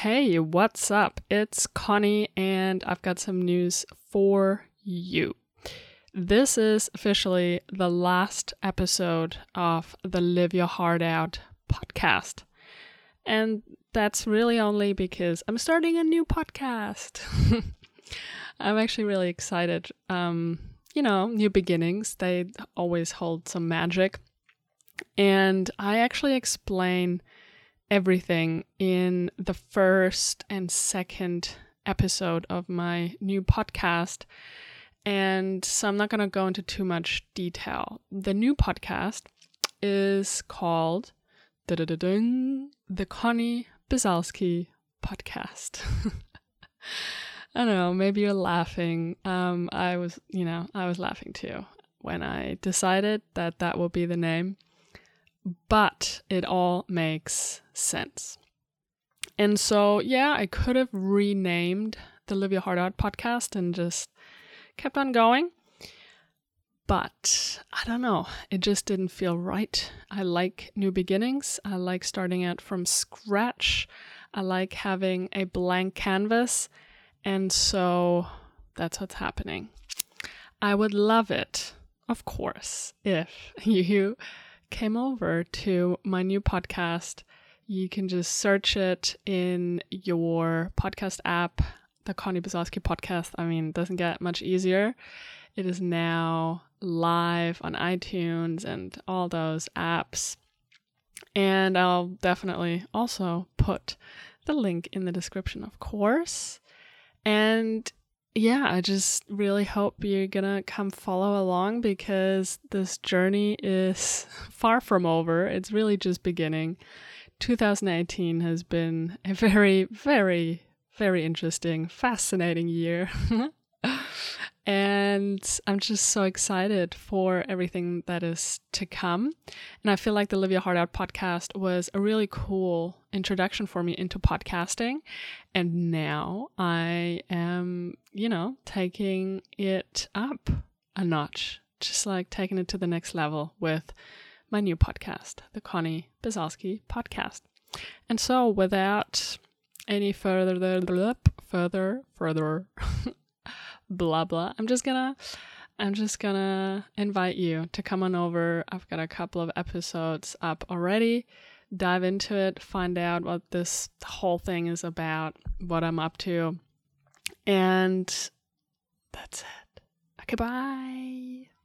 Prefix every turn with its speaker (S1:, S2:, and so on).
S1: Hey, what's up? It's Connie, and I've got some news for you. This is officially the last episode of the Live Your Heart Out podcast. And that's really only because I'm starting a new podcast. I'm actually really excited. Um, you know, new beginnings, they always hold some magic. And I actually explain everything in the first and second episode of my new podcast. And so I'm not going to go into too much detail. The new podcast is called The Connie Bizalski Podcast. I don't know, maybe you're laughing. Um, I was, you know, I was laughing too when I decided that that will be the name but it all makes sense. And so, yeah, I could have renamed the Live Your Heart Out podcast and just kept on going. But I don't know, it just didn't feel right. I like new beginnings. I like starting out from scratch. I like having a blank canvas. And so that's what's happening. I would love it, of course, if you came over to my new podcast, you can just search it in your podcast app, the Connie Bizalski podcast. I mean, doesn't get much easier. It is now live on iTunes and all those apps. And I'll definitely also put the link in the description, of course. And yeah, I just really hope you're gonna come follow along because this journey is far from over. It's really just beginning. 2018 has been a very, very, very interesting, fascinating year. and I'm just so excited for everything that is to come. And I feel like the Live Your Heart Out podcast was a really cool introduction for me into podcasting. And now I am, you know, taking it up a notch, just like taking it to the next level with my new podcast, the Connie Bizalski podcast. And so without any further, further, further, blah blah. I'm just gonna I'm just gonna invite you to come on over. I've got a couple of episodes up already. Dive into it, find out what this whole thing is about, what I'm up to. And that's it. Okay, bye.